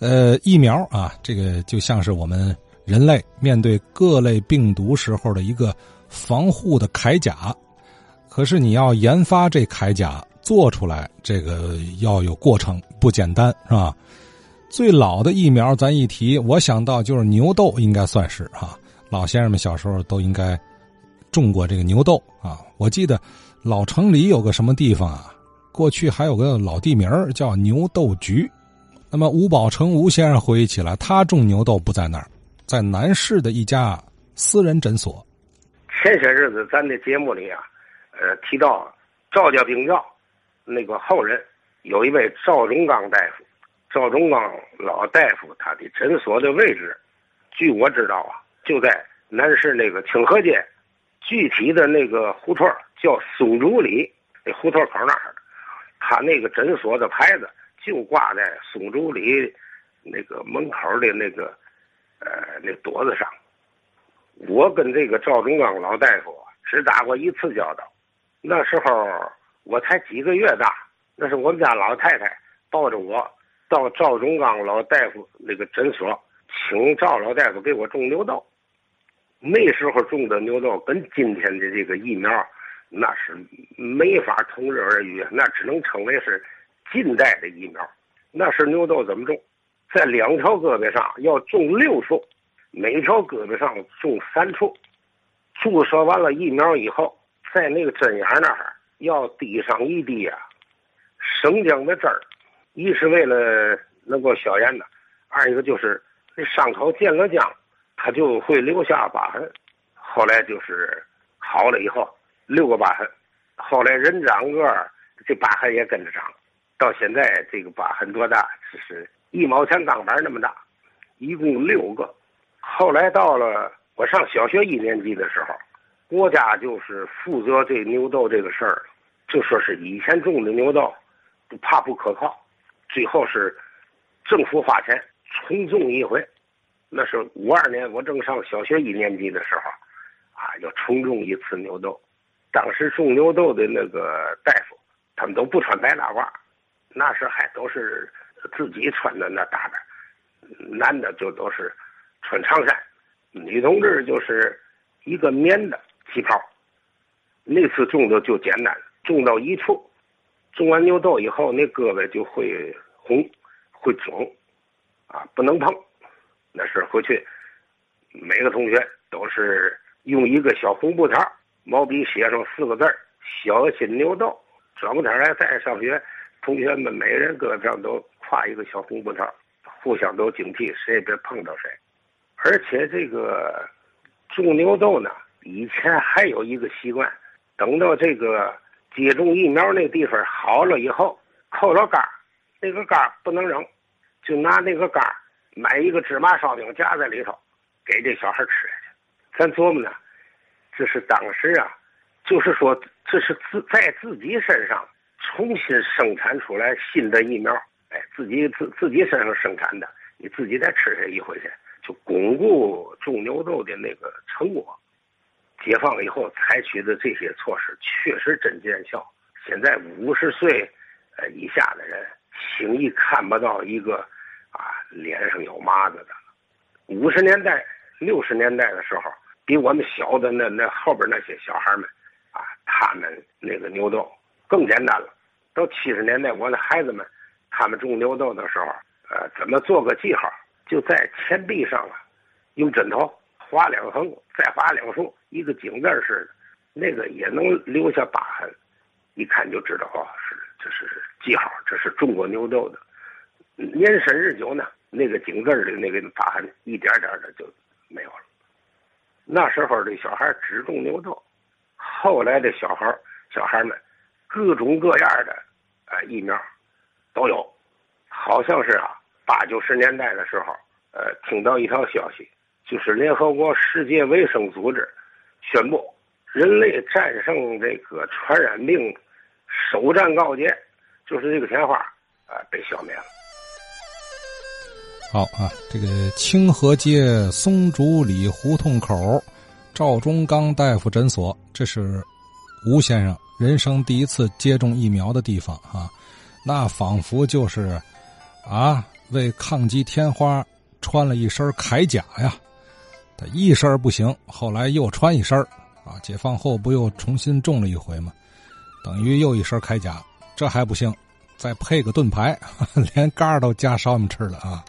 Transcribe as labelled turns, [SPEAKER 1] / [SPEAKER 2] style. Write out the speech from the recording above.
[SPEAKER 1] 呃，疫苗啊，这个就像是我们人类面对各类病毒时候的一个防护的铠甲。可是你要研发这铠甲做出来，这个要有过程，不简单，是吧？最老的疫苗，咱一提，我想到就是牛痘，应该算是哈。老先生们小时候都应该种过这个牛痘啊。我记得老城里有个什么地方啊，过去还有个老地名叫牛痘局。那么吴宝成吴先生回忆起来，他种牛豆不在那儿，在南市的一家私人诊所。
[SPEAKER 2] 前些日子咱的节目里啊，呃，提到赵家兵教那个后人有一位赵忠刚大夫。赵忠刚老大夫他的诊所的位置，据我知道啊，就在南市那个清河街，具体的那个胡同叫松竹里那胡同口那儿，他那个诊所的牌子就挂在松竹里那个门口的那个呃那垛子上。我跟这个赵忠刚老大夫只打过一次交道，那时候我才几个月大，那是我们家老太太抱着我。到赵忠刚老大夫那个诊所，请赵老大夫给我种牛痘。那时候种的牛痘跟今天的这个疫苗，那是没法同日而语，那只能称为是近代的疫苗。那时牛痘怎么种？在两条胳膊上要种六处，每条胳膊上种三处。注射完了疫苗以后，在那个针眼那儿要滴上一滴啊生姜的汁儿。一是为了能够消炎的，二一个就是那伤口见了姜，它就会留下疤痕。后来就是好了以后六个疤痕，后来人长个儿，这疤痕也跟着长。到现在这个疤痕多大？就是一毛钱钢板那么大，一共六个。后来到了我上小学一年级的时候，国家就是负责这牛痘这个事儿，就说是以前种的牛痘怕不可靠。最后是政府花钱重种一回，那是五二年我正上小学一年级的时候，啊，要重种一次牛痘。当时种牛痘的那个大夫，他们都不穿白大褂，那时还都是自己穿的那打扮。男的就都是穿长衫，女同志就是一个棉的旗袍。那次种的就简单，种到一处。种完牛痘以后，那胳膊就会红，会肿，啊，不能碰。那是回去，每个同学都是用一个小红布条，毛笔写上四个字小心牛痘”。转过天来再上学，同学们每人胳膊上都挎一个小红布条，互相都警惕，谁也别碰到谁。而且这个种牛痘呢，以前还有一个习惯，等到这个。接种疫苗那地方好了以后，扣了杆那个杆不能扔，就拿那个杆买一个芝麻烧饼夹在里头，给这小孩吃去。咱琢磨呢，这是当时啊，就是说这是自在自己身上重新生产出来新的疫苗，哎，自己自自己身上生产的，你自己再吃下一回去，就巩固种牛痘的那个成果。解放以后采取的这些措施确实真见效。现在五十岁呃以下的人轻易看不到一个啊脸上有麻子的。五十年代、六十年代的时候，比我们小的那那后边那些小孩们啊，他们那个牛痘更简单了。到七十年代，我的孩子们他们种牛痘的时候，呃，怎么做个记号？就在前臂上啊，用针头。划两横，再划两竖，一个井字似的，那个也能留下疤痕，一看就知道哦，是这是记号，这是中国牛痘的。年深日久呢，那个井字的那个疤痕一点点的就没有了。那时候的小孩只种牛痘，后来的小孩小孩们各种各样的呃疫苗都有，好像是啊八九十年代的时候，呃，听到一条消息。就是联合国世界卫生组织宣布，人类战胜这个传染病首战告捷，就是这个天花啊被消灭了。
[SPEAKER 1] 好啊，这个清河街松竹里胡同口赵忠刚大夫诊所，这是吴先生人生第一次接种疫苗的地方啊，那仿佛就是啊为抗击天花穿了一身铠甲呀。他一身不行，后来又穿一身啊。解放后不又重新种了一回吗？等于又一身铠甲，这还不行，再配个盾牌，连杆都加烧饼吃了啊。